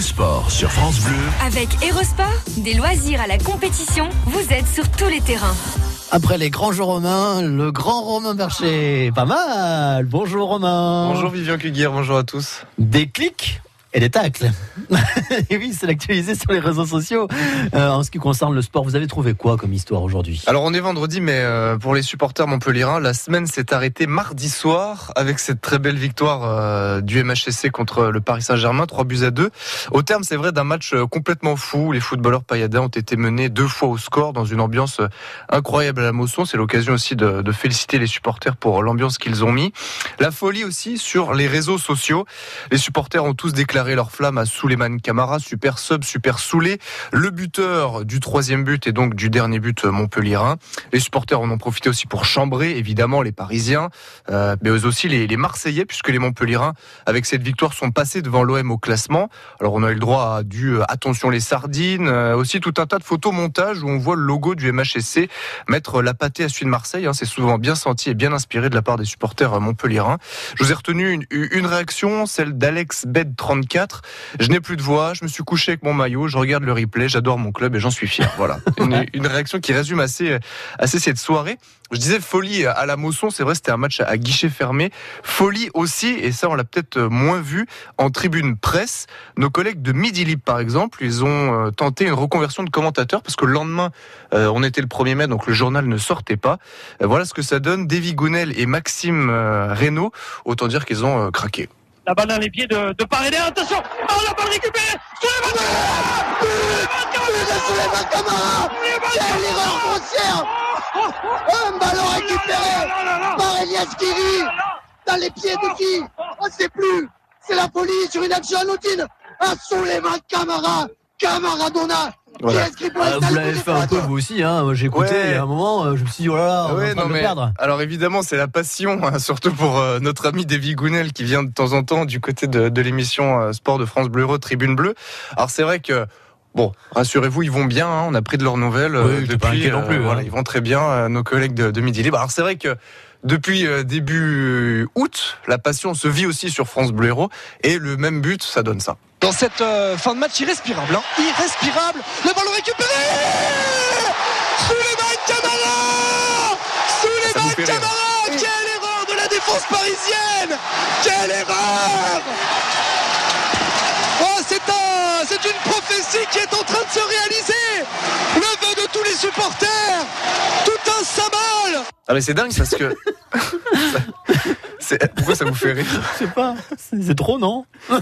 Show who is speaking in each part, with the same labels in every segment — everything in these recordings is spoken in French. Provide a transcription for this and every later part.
Speaker 1: sport sur France Bleu.
Speaker 2: Avec Erosport, des loisirs à la compétition, vous êtes sur tous les terrains.
Speaker 3: Après les grands jeux romains, le grand Romain Bercher. Pas mal. Bonjour Romain.
Speaker 4: Bonjour Vivian Cuguière, bonjour à tous.
Speaker 3: Des clics et des tacles. et oui, c'est l'actualisé sur les réseaux sociaux. Euh, en ce qui concerne le sport, vous avez trouvé quoi comme histoire aujourd'hui?
Speaker 4: Alors on est vendredi, mais euh, pour les supporters montpelliérains, la semaine s'est arrêtée mardi soir avec cette très belle victoire euh, du MHSC contre le Paris Saint-Germain, 3 buts à 2. Au terme, c'est vrai, d'un match complètement fou. Les footballeurs payadins ont été menés deux fois au score dans une ambiance incroyable à la Mosson. C'est l'occasion aussi de, de féliciter les supporters pour l'ambiance qu'ils ont mis. La folie aussi sur les réseaux sociaux. Les supporters ont tous déclaré leur flamme à Souleymane Camara, super sub, super saoulé, le buteur du troisième but et donc du dernier but montpelliérain. Les supporters en ont profité aussi pour chambrer, évidemment, les Parisiens, euh, mais aussi les, Marseillais, puisque les Montpelliérains, avec cette victoire, sont passés devant l'OM au classement. Alors on a eu le droit à du euh, attention les sardines, euh, aussi tout un tas de photos montage où on voit le logo du MHSC mettre la pâtée à celui de Marseille. Hein, C'est souvent bien senti et bien inspiré de la part des supporters euh, montpelliérains. Je vous ai retenu une, une réaction, celle d'Alex Bed 34. Je n'ai plus de voix, je me suis couché avec mon maillot, je regarde le replay, j'adore mon club et j'en suis fier. Voilà, une, une réaction qui résume assez, assez cette soirée. Je disais folie à la Mosson, c'est vrai, c'était un match à guichet fermé. Folie aussi, et ça on l'a peut-être moins vu, en tribune presse. Nos collègues de Midi Libre, par exemple, ils ont euh, tenté une reconversion de commentateur parce que le lendemain, euh, on était le 1er mai, donc le journal ne sortait pas. Euh, voilà ce que ça donne. Davy Gounel et Maxime Reynaud, autant dire qu'ils ont craqué.
Speaker 5: La balle dans les pieds de, de Paredes. Attention. Oh, la balle récupérée. Souleymane
Speaker 6: Camara Quelle erreur grossière. Un ballon récupéré. par Elias Kiri dans les pieds de qui? On ne sait plus. C'est la folie sur une action anodine Un Souleymane Camara Camaradona
Speaker 4: Voilà.
Speaker 3: Ah, Vous l'avez fait un peu vous aussi, hein. J'ai écouté
Speaker 4: Ouais.
Speaker 3: a un moment, euh, je me suis dit, oh là là, on
Speaker 4: Ouais, non, mais
Speaker 3: perdre.
Speaker 4: alors évidemment, c'est la passion, hein, surtout pour euh, notre ami Davy Gounel qui vient de temps en temps du côté de, de l'émission euh, Sport de France Bleu Tribune Bleue. Alors c'est vrai que Bon, rassurez-vous, ils vont bien. hein, on a pris de leurs nouvelles euh,
Speaker 3: Oui,
Speaker 4: depuis.
Speaker 3: non plus, hein.
Speaker 4: voilà, ils vont très bien. euh, nos collègues de, de Midi Libre. Alors c'est vrai que depuis début août, la passion se vit aussi sur France Bleu Héros et le même but, ça donne ça.
Speaker 7: Dans cette euh, fin de match irrespirable. hein. Irrespirable. Le ballon récupéré Souleymane Camara Souleymane. Camara Quelle erreur de la défense parisienne Quelle erreur Oh, c'est un, c'est une prophétie qui est en train de se réaliser. Le vœu de tous les supporters. Tout un symbole.
Speaker 4: Ah mais c'est dingue parce que. Pourquoi ça vous fait rire
Speaker 3: Je sais pas, c'est c'est trop, non?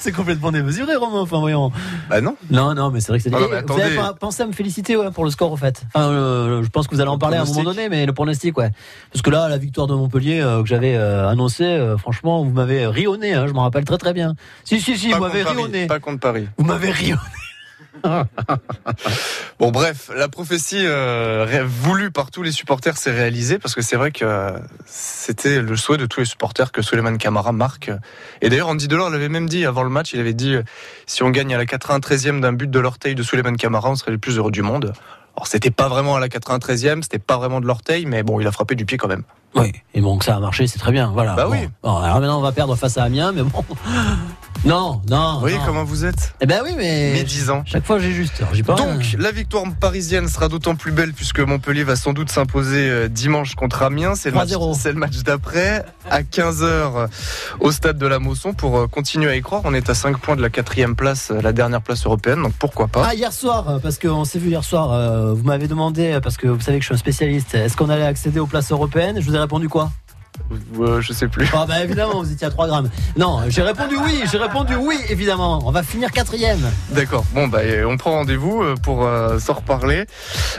Speaker 3: C'est complètement démesuré, Romain. Enfin, voyons.
Speaker 4: Bah non.
Speaker 3: Non, non, mais c'est vrai que c'est.
Speaker 4: Ah mais
Speaker 3: vous avez pensé à me féliciter ouais, pour le score, au fait. Enfin, euh, je pense que vous allez en
Speaker 4: Le
Speaker 3: parler à un moment donné, mais le pronostic, ouais. Parce que là, la victoire de Montpellier euh, que j'avais euh, annoncée, euh, franchement, vous m'avez rionné. Hein, je m'en rappelle très très bien. Si, si, si,
Speaker 4: Pas
Speaker 3: vous m'avez rionné.
Speaker 4: Pas contre Paris.
Speaker 3: Vous m'avez rionné.
Speaker 4: Bon bref, la prophétie euh, voulue par tous les supporters s'est réalisée parce que c'est vrai que euh, c'était le souhait de tous les supporters que Suleiman Camara marque. Et d'ailleurs Andy Delors l'avait même dit avant le match, il avait dit euh, si on gagne à la 93e d'un but de l'orteil de Suleiman Camara, on serait les plus heureux du monde. Alors c'était pas vraiment à la 93e, c'était pas vraiment de l'orteil, mais bon, il a frappé du pied quand même.
Speaker 3: Oui, et bon, que ça a marché, c'est très bien. Voilà.
Speaker 4: Bah
Speaker 3: Bon.
Speaker 4: oui.
Speaker 3: Bon, alors maintenant, on va perdre face à Amiens, mais bon. Non, non.
Speaker 4: Vous voyez
Speaker 3: non.
Speaker 4: comment vous êtes
Speaker 3: Eh ben oui, mais.
Speaker 4: Médisant.
Speaker 3: Chaque fois, j'ai juste. Alors, j'ai pas.
Speaker 4: Donc, la victoire parisienne sera d'autant plus belle puisque Montpellier va sans doute s'imposer euh, dimanche contre Amiens. C'est le match,
Speaker 3: 3-0.
Speaker 4: c'est le match d'après à 15h au stade de la Mosson pour euh, continuer à y croire. On est à 5 points de la quatrième place, euh, la dernière place européenne, donc pourquoi pas.
Speaker 3: Ah, hier soir, euh, parce qu'on s'est vu hier soir, euh, vous m'avez demandé, euh, parce que vous savez que je suis un spécialiste, est-ce qu'on allait accéder aux places européennes? Je vous ai répondu quoi?
Speaker 4: Euh, je sais plus.
Speaker 3: Ah, bah évidemment, vous étiez à 3 grammes. Non, j'ai répondu oui, j'ai répondu oui, évidemment. On va finir quatrième.
Speaker 4: D'accord. Bon, bah, on prend rendez-vous euh, pour euh, s'en reparler.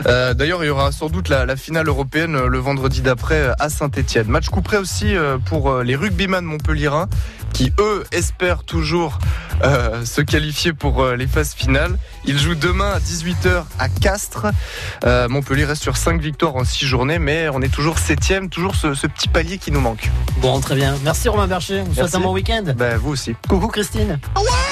Speaker 4: Euh, D'ailleurs, il y aura sans doute la, la finale européenne le vendredi d'après à Saint-Etienne. Match couperé aussi pour les rugbyman montpelliérains qui, eux, espèrent toujours euh, se qualifier pour euh, les phases finales. Ils jouent demain à 18h à Castres. Euh, Montpellier reste sur 5 victoires en 6 journées, mais on est toujours 7 toujours ce, ce petit palier qui nous manque.
Speaker 3: Bon, très bien. Merci Romain Bercher. Vous souhaite
Speaker 4: Merci.
Speaker 3: un bon week-end.
Speaker 4: Bah, vous aussi.
Speaker 3: Coucou Christine.
Speaker 7: Ouais